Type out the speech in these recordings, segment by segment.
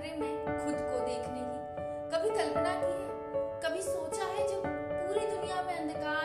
कमरे में खुद को देखने की। कभी कल्पना की है, कभी सोचा है जब पूरी दुनिया में अंधकार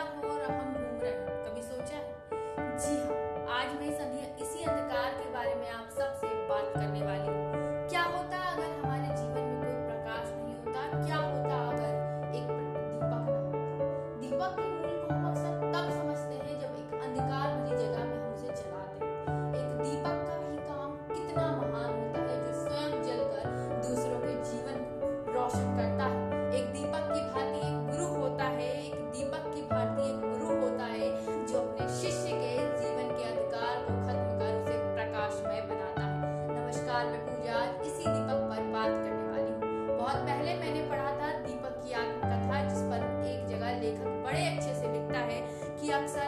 बाज़ार में पूजा इसी दीपक पर बात करने वाली हूँ। बहुत पहले मैंने पढ़ा था दीपक की आत्मकथा जिस पर एक जगह लेखक बड़े अच्छे से लिखता है कि अक्सर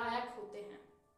लायक होते हैं।